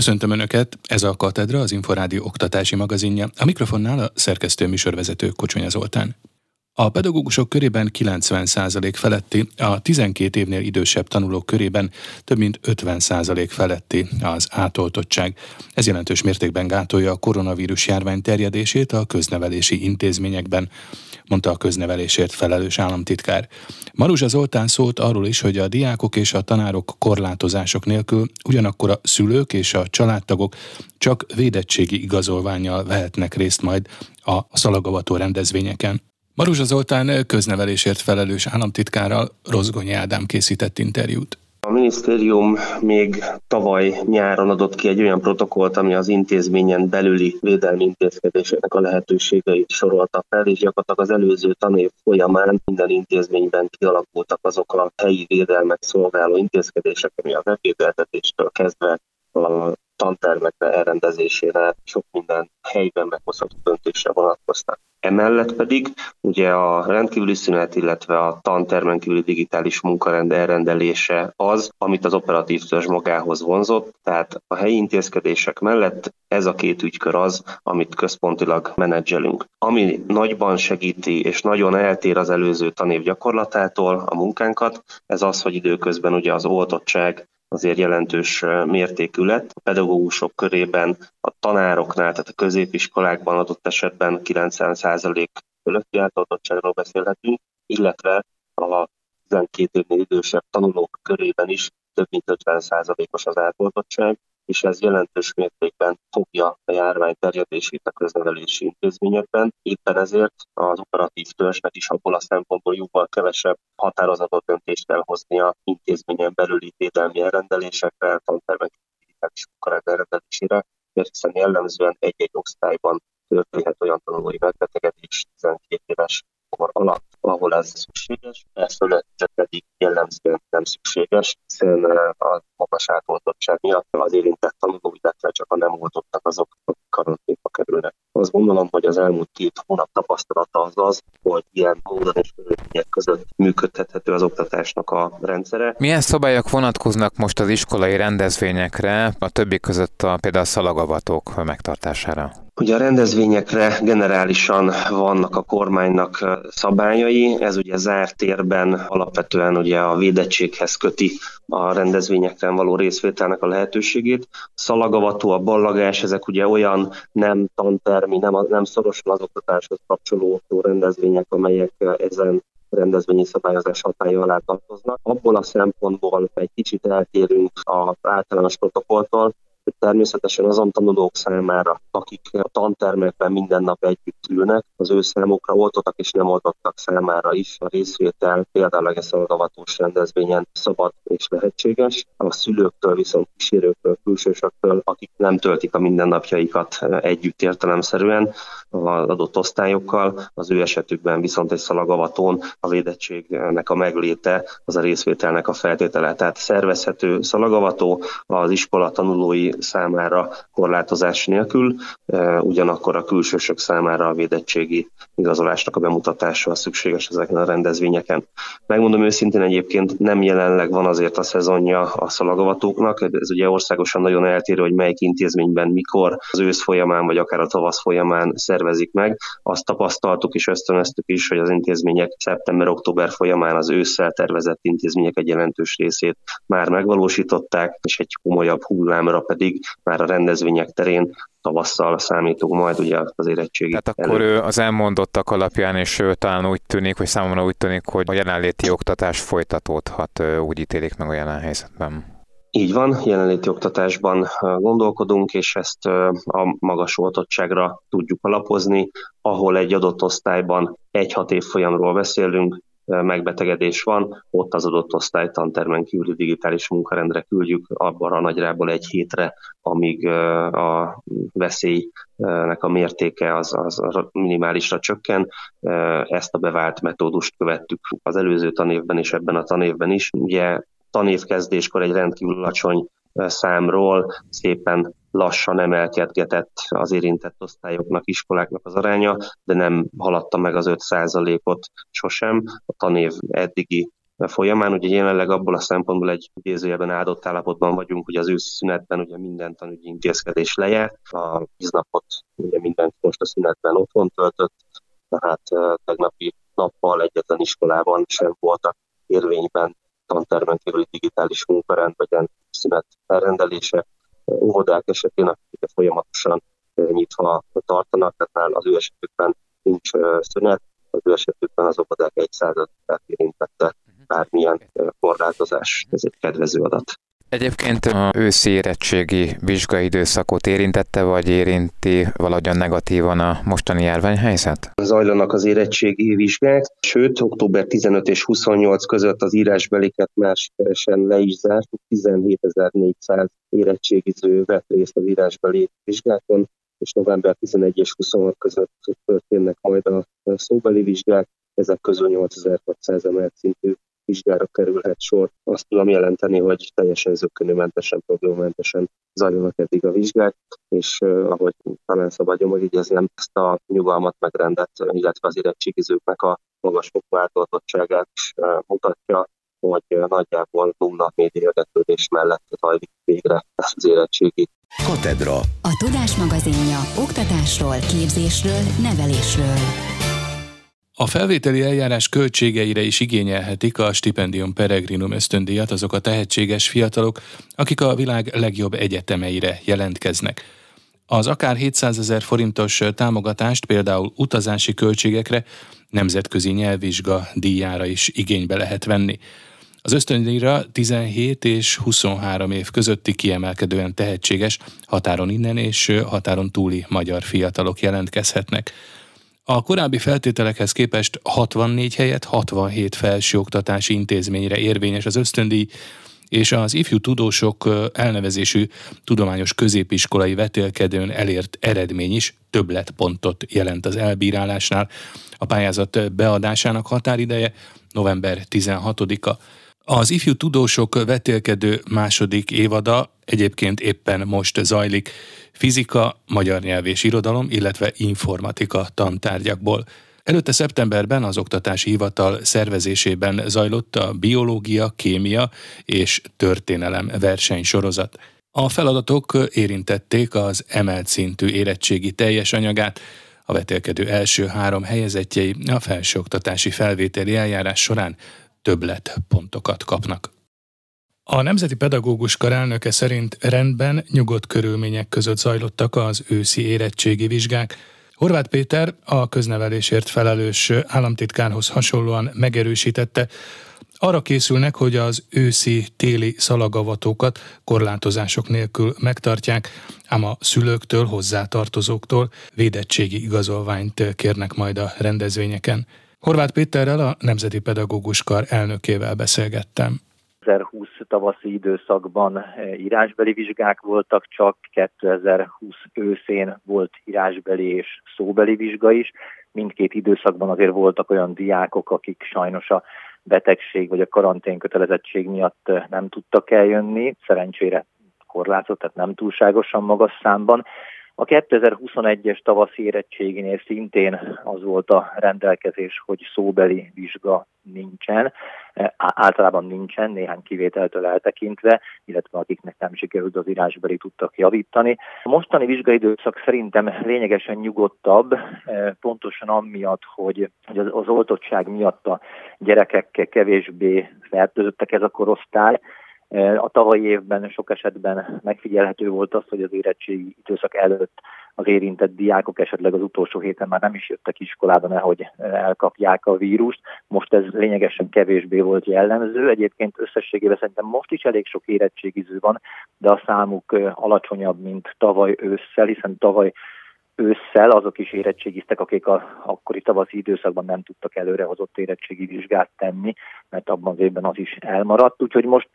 Köszöntöm Önöket, ez a Katedra, az Inforádió oktatási magazinja. A mikrofonnál a szerkesztő műsorvezető Kocsonya Zoltán. A pedagógusok körében 90% feletti, a 12 évnél idősebb tanulók körében több mint 50% feletti az átoltottság. Ez jelentős mértékben gátolja a koronavírus járvány terjedését a köznevelési intézményekben, mondta a köznevelésért felelős államtitkár. Maruzsa Zoltán szólt arról is, hogy a diákok és a tanárok korlátozások nélkül ugyanakkor a szülők és a családtagok csak védettségi igazolványjal vehetnek részt majd a szalagavató rendezvényeken. Maruzsa Zoltán köznevelésért felelős államtitkárral Rozgonyi Ádám készített interjút. A minisztérium még tavaly nyáron adott ki egy olyan protokollt, ami az intézményen belüli védelmi intézkedéseknek a lehetőségeit sorolta fel, és gyakorlatilag az előző tanév folyamán minden intézményben kialakultak azok a helyi védelmet szolgáló intézkedések, ami a webvédeltetéstől kezdve a tantermekre elrendezésére sok minden helyben meghozott döntésre vonatkoztak. Emellett pedig ugye a rendkívüli szünet, illetve a tantermen kívüli digitális munkarend elrendelése az, amit az operatív törzs magához vonzott, tehát a helyi intézkedések mellett ez a két ügykör az, amit központilag menedzselünk. Ami nagyban segíti és nagyon eltér az előző tanév gyakorlatától a munkánkat, ez az, hogy időközben ugye az oltottság azért jelentős mértékű lett. A pedagógusok körében a tanároknál, tehát a középiskolákban adott esetben 90% fölötti átoltottságról beszélhetünk, illetve a 12 évnél idősebb tanulók körében is több mint 50%-os az átoltottság, és ez jelentős mértékben fogja járvány terjedését a köznevelési intézményekben. Éppen ezért az operatív törzsnek is abból a szempontból jóval kevesebb határozatot döntést kell hoznia intézményen belüli védelmi elrendelésekre, tantermek digitális munkarend elrendelésére, hiszen jellemzően egy-egy osztályban történhet olyan tanulói megbetegedés 12 éves kor alatt, ahol ez szükséges, ez fölött pedig jellemzően nem szükséges, hiszen a magas átoltottság miatt az érintett tanulók, illetve csak a nem oltottak azok, karanténba kerülnek. Azt gondolom, hogy az elmúlt két hónap tapasztalata az az, hogy ilyen módon és körülmények között működtethető az oktatásnak a rendszere. Milyen szabályok vonatkoznak most az iskolai rendezvényekre, a többi között a, például a szalagavatók megtartására? Ugye a rendezvényekre generálisan vannak a kormánynak szabályai, ez ugye zárt térben alapvetően ugye a védettséghez köti a rendezvényekre való részvételnek a lehetőségét. Szalagavató, a ballagás, ezek ugye olyan nem tantermi, nem, nem szorosan az oktatáshoz kapcsolódó rendezvények, amelyek ezen rendezvényi szabályozás hatája alá tartoznak. Abból a szempontból egy kicsit eltérünk az általános protokolltól, természetesen azon tanulók számára, akik a tantermekben minden nap együtt ülnek, az ő számukra oltottak és nem oltottak számára is a részvétel például a szolgavatós rendezvényen szabad és lehetséges. A szülőktől viszont kísérőktől, külsősöktől, akik nem töltik a mindennapjaikat együtt értelemszerűen az adott osztályokkal, az ő esetükben viszont egy szalagavatón a védettségnek a megléte az a részvételnek a feltétele. Tehát szervezhető szalagavató az iskola tanulói számára korlátozás nélkül, ugyanakkor a külsősök számára a védettségi igazolásnak a bemutatása szükséges ezeken a rendezvényeken. Megmondom őszintén egyébként nem jelenleg van azért a szezonja a szalagavatóknak, ez ugye országosan nagyon eltérő, hogy melyik intézményben mikor az ősz folyamán vagy akár a tavasz folyamán szervezik meg. Azt tapasztaltuk és ösztönöztük is, hogy az intézmények szeptember-október folyamán az ősszel tervezett intézmények egy jelentős részét már megvalósították, és egy komolyabb hullámra pedig pedig már a rendezvények terén tavasszal számítunk majd ugye az érettségi. Tehát akkor elő. ő az elmondottak alapján, és ő talán úgy tűnik, vagy számomra úgy tűnik, hogy a jelenléti oktatás folytatódhat, úgy ítélik meg a jelen helyzetben. Így van, jelenléti oktatásban gondolkodunk, és ezt a magas oltottságra tudjuk alapozni, ahol egy adott osztályban egy-hat évfolyamról beszélünk, megbetegedés van, ott az adott osztály tantermen kívüli digitális munkarendre küldjük abban a nagyrából egy hétre, amíg a veszélynek a mértéke az, az minimálisra csökken. Ezt a bevált metódust követtük az előző tanévben és ebben a tanévben is. Ugye tanévkezdéskor egy rendkívül alacsony számról szépen lassan emelkedgetett az érintett osztályoknak, iskoláknak az aránya, de nem haladta meg az 5%-ot sosem. A tanév eddigi folyamán. Ugye jelenleg abból a szempontból egy idézőjelben áldott állapotban vagyunk, hogy az őszi szünetben ugye minden tanügyi intézkedés lejárt. A tíznapot ugye mindenki most a szünetben otthon töltött, tehát tegnapi nappal egyetlen iskolában sem voltak érvényben tantermen kívüli digitális munkarend, vagy szünet elrendelése. Óvodák esetén, akik folyamatosan nyitva tartanak, tehát az ő esetükben nincs szünet, az ő esetükben az óvodák egy századát érintette bármilyen korlátozás. Ez egy kedvező adat. Egyébként a őszi érettségi vizsgai időszakot érintette, vagy érinti valahogyan negatívan a mostani járványhelyzet? Zajlanak az érettségi vizsgák, sőt, október 15 és 28 között az írásbeliket már sikeresen le is zártuk, 17.400 érettségiző vett részt az írásbeli vizsgákon, és november 11 és 26 között történnek majd a szóbeli vizsgák, ezek közül 8600 emelt szintű vizsgára kerülhet sor. Azt tudom jelenteni, hogy teljesen zöggenőmentesen, problémamentesen zajlanak eddig a vizsgák, és uh, ahogy talán szabad nem ezt a nyugalmat megrendet, illetve az érettségizőknek a magas fokú átoltottságát is uh, mutatja, hogy uh, nagyjából nulla médiavetődés mellett zajlik végre az érettségi. Katedra. A Tudás magazinja oktatásról, képzésről, nevelésről. A felvételi eljárás költségeire is igényelhetik a Stipendium Peregrinum ösztöndíjat azok a tehetséges fiatalok, akik a világ legjobb egyetemeire jelentkeznek. Az akár 700 ezer forintos támogatást például utazási költségekre, nemzetközi nyelvvizsga díjára is igénybe lehet venni. Az ösztöndíjra 17 és 23 év közötti kiemelkedően tehetséges, határon innen és határon túli magyar fiatalok jelentkezhetnek. A korábbi feltételekhez képest 64 helyet 67 felsőoktatási intézményre érvényes az ösztöndíj, és az ifjú tudósok elnevezésű tudományos középiskolai vetélkedőn elért eredmény is többletpontot jelent az elbírálásnál. A pályázat beadásának határideje november 16-a. Az ifjú tudósok vetélkedő második évada egyébként éppen most zajlik fizika, magyar nyelv és irodalom, illetve informatika tantárgyakból. Előtte szeptemberben az Oktatási Hivatal szervezésében zajlott a biológia, kémia és történelem versenysorozat. A feladatok érintették az emelt szintű érettségi teljes anyagát, a vetélkedő első három helyezettjei a felsőoktatási felvételi eljárás során többlet pontokat kapnak. A Nemzeti Pedagógus Kar elnöke szerint rendben, nyugodt körülmények között zajlottak az őszi érettségi vizsgák. Horváth Péter a köznevelésért felelős államtitkárhoz hasonlóan megerősítette, arra készülnek, hogy az őszi-téli szalagavatókat korlátozások nélkül megtartják, ám a szülőktől, hozzátartozóktól védettségi igazolványt kérnek majd a rendezvényeken. Horváth Péterrel a Nemzeti Pedagógus Kar elnökével beszélgettem. 2020 tavaszi időszakban eh, írásbeli vizsgák voltak, csak 2020 őszén volt írásbeli és szóbeli vizsga is. Mindkét időszakban azért voltak olyan diákok, akik sajnos a betegség vagy a karantén kötelezettség miatt eh, nem tudtak eljönni, szerencsére korlátot, tehát nem túlságosan magas számban. A 2021-es tavaszi érettséginél szintén az volt a rendelkezés, hogy szóbeli vizsga nincsen, e, általában nincsen, néhány kivételtől eltekintve, illetve akiknek nem sikerült az írásbeli tudtak javítani. A mostani vizsgaidőszak szerintem lényegesen nyugodtabb, e, pontosan amiatt, hogy az oltottság miatt a gyerekek kevésbé fertőzöttek ez a korosztály, a tavalyi évben sok esetben megfigyelhető volt az, hogy az érettségi időszak előtt az érintett diákok esetleg az utolsó héten már nem is jöttek iskolába, nehogy elkapják a vírust. Most ez lényegesen kevésbé volt jellemző. Egyébként összességében szerintem most is elég sok érettségiző van, de a számuk alacsonyabb, mint tavaly ősszel, hiszen tavaly ősszel azok is érettségiztek, akik a akkori tavaszi időszakban nem tudtak előrehozott érettségi vizsgát tenni, mert abban az évben az is elmaradt. Úgyhogy most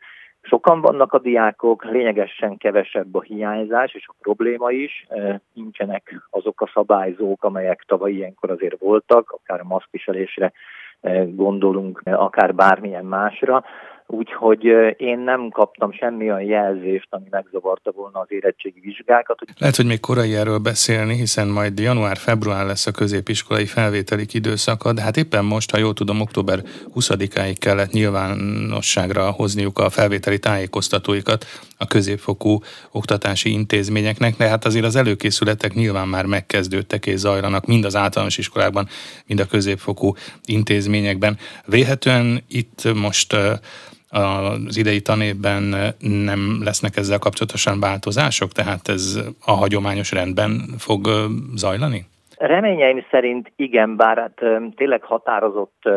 Sokan vannak a diákok, lényegesen kevesebb a hiányzás és a probléma is. Nincsenek azok a szabályzók, amelyek tavaly ilyenkor azért voltak, akár a maszkviselésre gondolunk, akár bármilyen másra. Úgyhogy én nem kaptam semmi olyan jelzést, ami megzavarta volna az érettségi vizsgákat. Lehet, hogy még korai erről beszélni, hiszen majd január-február lesz a középiskolai felvételik időszaka, de hát éppen most, ha jól tudom, október 20-áig kellett nyilvánosságra hozniuk a felvételi tájékoztatóikat a középfokú oktatási intézményeknek, de hát azért az előkészületek nyilván már megkezdődtek és zajlanak mind az általános iskolákban, mind a középfokú intézményekben. Véhetően itt most az idei tanévben nem lesznek ezzel kapcsolatosan változások, tehát ez a hagyományos rendben fog zajlani? Reményeim szerint igen, bár hát tényleg határozott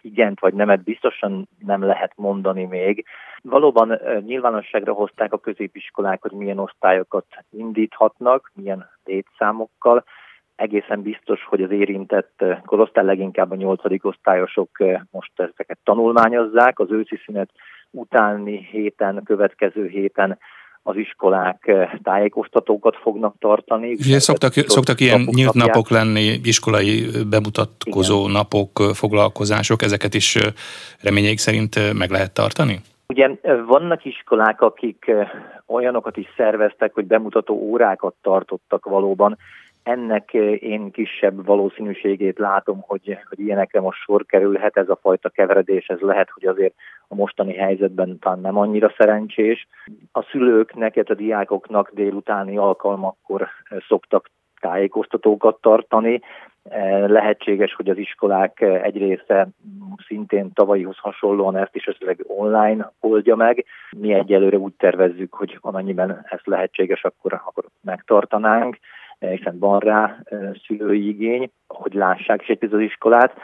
igent vagy nemet biztosan nem lehet mondani még. Valóban nyilvánosságra hozták a középiskolák, hogy milyen osztályokat indíthatnak, milyen létszámokkal. Egészen biztos, hogy az érintett korosztály leginkább a nyolcadik osztályosok most ezeket tanulmányozzák. Az őszi szünet utáni héten, következő héten az iskolák tájékoztatókat fognak tartani. Ugye szoktak, szoktak ilyen nyílt napják. napok lenni, iskolai bemutatkozó Igen. napok, foglalkozások, ezeket is reményeik szerint meg lehet tartani? Ugye vannak iskolák, akik olyanokat is szerveztek, hogy bemutató órákat tartottak valóban. Ennek én kisebb valószínűségét látom, hogy, hogy ilyenekre most sor kerülhet, ez a fajta keveredés, ez lehet, hogy azért a mostani helyzetben talán nem annyira szerencsés. A szülőknek, a diákoknak délutáni alkalmakkor szoktak tájékoztatókat tartani. Lehetséges, hogy az iskolák egy része szintén tavalyihoz hasonlóan ezt is esetleg online oldja meg. Mi egyelőre úgy tervezzük, hogy amennyiben ez lehetséges, akkor, akkor megtartanánk hiszen van rá szülői igény, hogy lássák is egy az iskolát.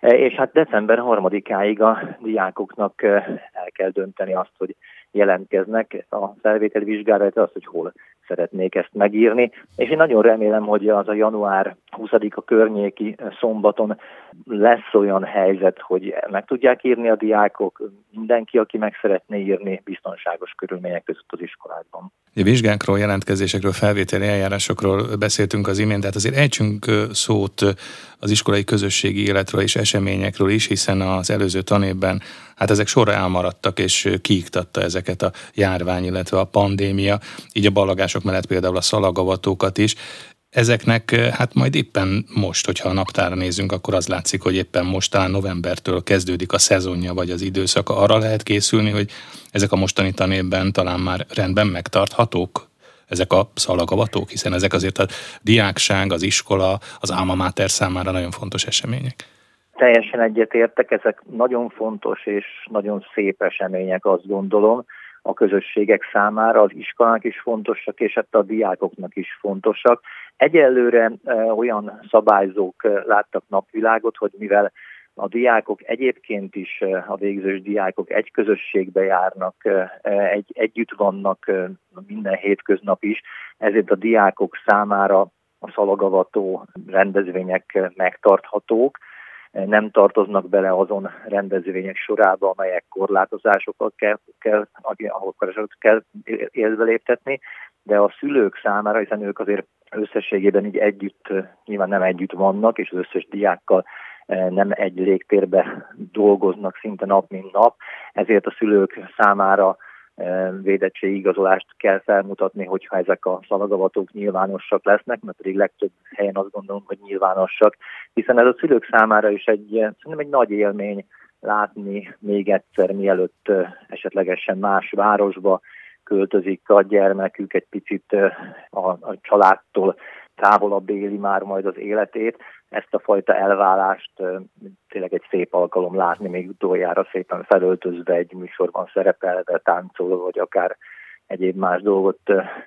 És hát december harmadikáig a diákoknak el kell dönteni azt, hogy jelentkeznek a felvételi vizsgára, az, hogy hol szeretnék ezt megírni. És én nagyon remélem, hogy az a január 20-a környéki szombaton lesz olyan helyzet, hogy meg tudják írni a diákok, mindenki, aki meg szeretné írni biztonságos körülmények között az iskolákban. Vizsgákról, jelentkezésekről, felvételi eljárásokról beszéltünk az imént, tehát azért ejtsünk szót az iskolai közösségi életről és eseményekről is, hiszen az előző tanévben hát ezek sorra elmaradtak, és kiiktatta ezeket a járvány, illetve a pandémia, így a ballagások mellett például a szalagavatókat is. Ezeknek hát majd éppen most, hogyha a naptára nézünk, akkor az látszik, hogy éppen most talán novembertől kezdődik a szezonja vagy az időszaka. Arra lehet készülni, hogy ezek a mostani tanévben talán már rendben megtarthatók? ezek a szalagavatók, hiszen ezek azért a diákság, az iskola, az alma mater számára nagyon fontos események. Teljesen egyetértek, ezek nagyon fontos és nagyon szép események, azt gondolom, a közösségek számára, az iskolák is fontosak, és hát a diákoknak is fontosak. Egyelőre e, olyan szabályzók e, láttak napvilágot, hogy mivel a diákok egyébként is, e, a végzős diákok egy közösségbe járnak, egy, együtt vannak minden hétköznap is, ezért a diákok számára a szalagavató rendezvények megtarthatók, nem tartoznak bele azon rendezvények sorába, amelyek korlátozásokat kell, kell ahol kell élve léptetni, de a szülők számára, hiszen ők azért összességében így együtt, nyilván nem együtt vannak, és az összes diákkal nem egy légtérbe dolgoznak szinte nap, mint nap, ezért a szülők számára védettségi igazolást kell felmutatni, hogyha ezek a szalagavatók nyilvánosak lesznek, mert pedig legtöbb helyen azt gondolom, hogy nyilvánosak, hiszen ez a szülők számára is egy, szerintem egy nagy élmény látni még egyszer, mielőtt esetlegesen más városba költözik a gyermekük, egy picit a, a családtól távolabb éli már majd az életét. Ezt a fajta elválást tényleg egy szép alkalom látni, még utoljára szépen felöltözve egy műsorban szerepelve, táncolva, vagy akár egyéb más dolgot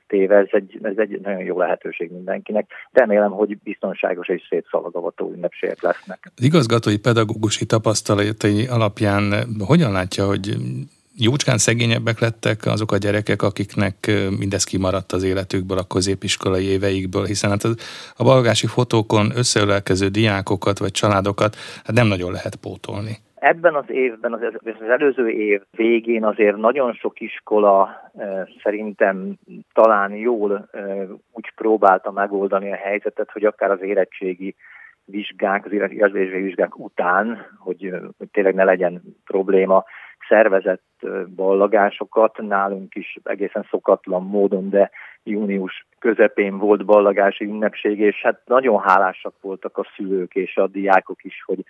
téve, ez egy, ez egy nagyon jó lehetőség mindenkinek. Remélem, hogy biztonságos és szép szalagavató ünnepségek lesznek. Az igazgatói pedagógusi tapasztalatai alapján hogyan látja, hogy jócskán szegényebbek lettek azok a gyerekek, akiknek mindez kimaradt az életükből, a középiskolai éveikből, hiszen hát a balgási fotókon összeölelkező diákokat vagy családokat hát nem nagyon lehet pótolni. Ebben az évben, az, előző év végén azért nagyon sok iskola szerintem talán jól úgy próbálta megoldani a helyzetet, hogy akár az érettségi vizsgák, az érettségi vizsgák után, hogy, hogy tényleg ne legyen probléma, szervezett ballagásokat, nálunk is egészen szokatlan módon, de június közepén volt ballagási ünnepség, és hát nagyon hálásak voltak a szülők és a diákok is, hogy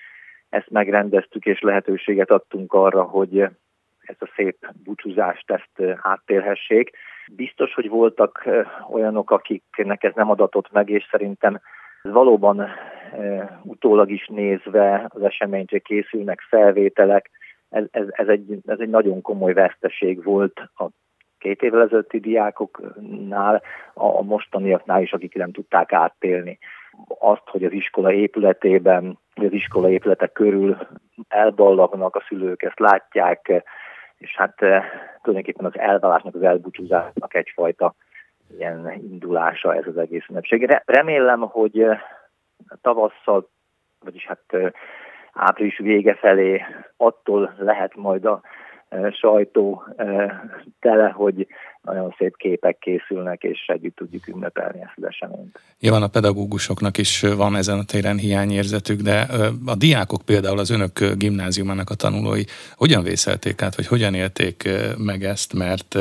ezt megrendeztük, és lehetőséget adtunk arra, hogy ezt a szép búcsúzást ezt áttérhessék. Biztos, hogy voltak olyanok, akiknek ez nem adatott meg, és szerintem ez valóban utólag is nézve az eseményre készülnek felvételek, ez, ez, ez, egy, ez egy nagyon komoly veszteség volt a két évvel ezelőtti diákoknál, a mostaniaknál is, akik nem tudták áttélni. Azt, hogy az iskola épületében, az iskola épületek körül elballagnak a szülők, ezt látják, és hát eh, tulajdonképpen az elválásnak, az elbúcsúzásnak egyfajta ilyen indulása ez az egész ünnepség. Remélem, hogy eh, tavasszal, vagyis hát eh, április vége felé attól lehet majd a sajtó tele, hogy nagyon szép képek készülnek, és együtt tudjuk ünnepelni ezt az eseményt. Nyilván a pedagógusoknak is van ezen a téren hiányérzetük, de a diákok például az önök gimnáziumának a tanulói hogyan vészelték át, vagy hogyan élték meg ezt, mert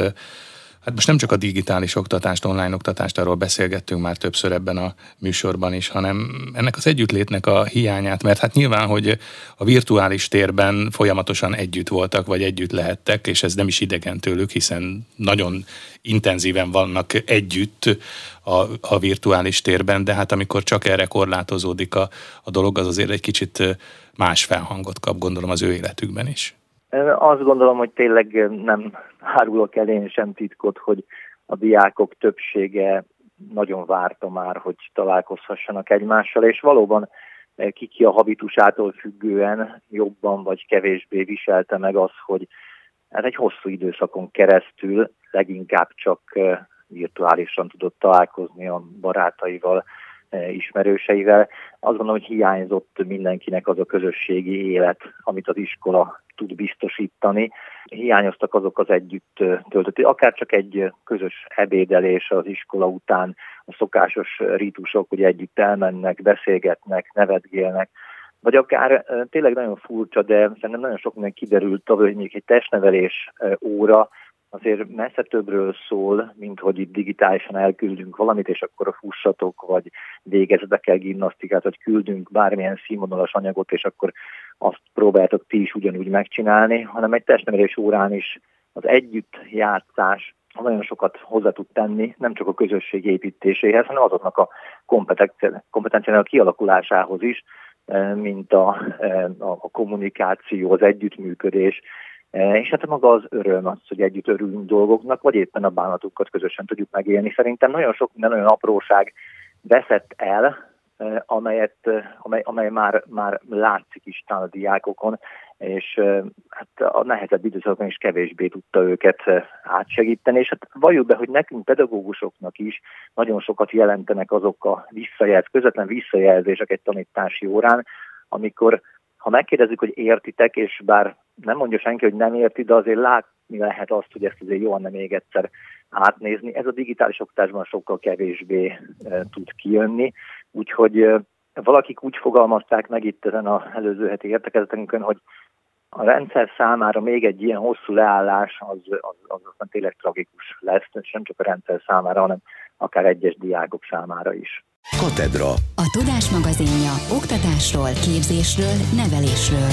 Hát most nem csak a digitális oktatást, online oktatást, arról beszélgettünk már többször ebben a műsorban is, hanem ennek az együttlétnek a hiányát, mert hát nyilván, hogy a virtuális térben folyamatosan együtt voltak, vagy együtt lehettek, és ez nem is idegen tőlük, hiszen nagyon intenzíven vannak együtt a, a virtuális térben, de hát amikor csak erre korlátozódik a, a dolog, az azért egy kicsit más felhangot kap, gondolom az ő életükben is. Azt gondolom, hogy tényleg nem árulok el én sem titkot, hogy a diákok többsége nagyon várta már, hogy találkozhassanak egymással, és valóban kiki a habitusától függően jobban vagy kevésbé viselte meg az, hogy ez egy hosszú időszakon keresztül leginkább csak virtuálisan tudott találkozni a barátaival, ismerőseivel. Azt gondolom, hogy hiányzott mindenkinek az a közösségi élet, amit az iskola tud biztosítani. Hiányoztak azok az együtt töltött, akár csak egy közös ebédelés az iskola után, a szokásos rítusok, hogy együtt elmennek, beszélgetnek, nevetgélnek, vagy akár tényleg nagyon furcsa, de szerintem nagyon sok minden kiderült hogy még egy testnevelés óra, azért messze többről szól, mint hogy itt digitálisan elküldünk valamit, és akkor a fussatok, vagy végezzetek el gimnasztikát, vagy küldünk bármilyen színvonalas anyagot, és akkor azt próbáltok ti is ugyanúgy megcsinálni, hanem egy testnevelés órán is az együtt játszás nagyon sokat hozzá tud tenni, nem csak a közösség építéséhez, hanem azoknak a kompetenciának a kialakulásához is, eh, mint a, eh, a, a kommunikáció, az együttműködés, és hát maga az öröm az, hogy együtt örülünk dolgoknak, vagy éppen a bánatukat közösen tudjuk megélni. Szerintem nagyon sok minden olyan apróság veszett el, e, amelyet, e, amely, amely már, már látszik is a diákokon, és hát a nehezebb időszakban is kevésbé tudta őket átsegíteni, és hát valljuk be, hogy nekünk pedagógusoknak is nagyon sokat jelentenek azok a visszajelz, közvetlen visszajelzések egy tanítási órán, amikor ha megkérdezzük, hogy értitek, és bár nem mondja senki, hogy nem érti, de azért látni lehet azt, hogy ezt azért jól nem még egyszer átnézni. Ez a digitális oktatásban sokkal kevésbé e, tud kijönni, úgyhogy e, valakik úgy fogalmazták meg itt ezen az előző heti értekezetünkön, hogy a rendszer számára még egy ilyen hosszú leállás az, az, az aztán tényleg tragikus lesz, és nem csak a rendszer számára, hanem akár egyes diákok számára is. Katedra. A Tudás magazinja oktatásról, képzésről, nevelésről.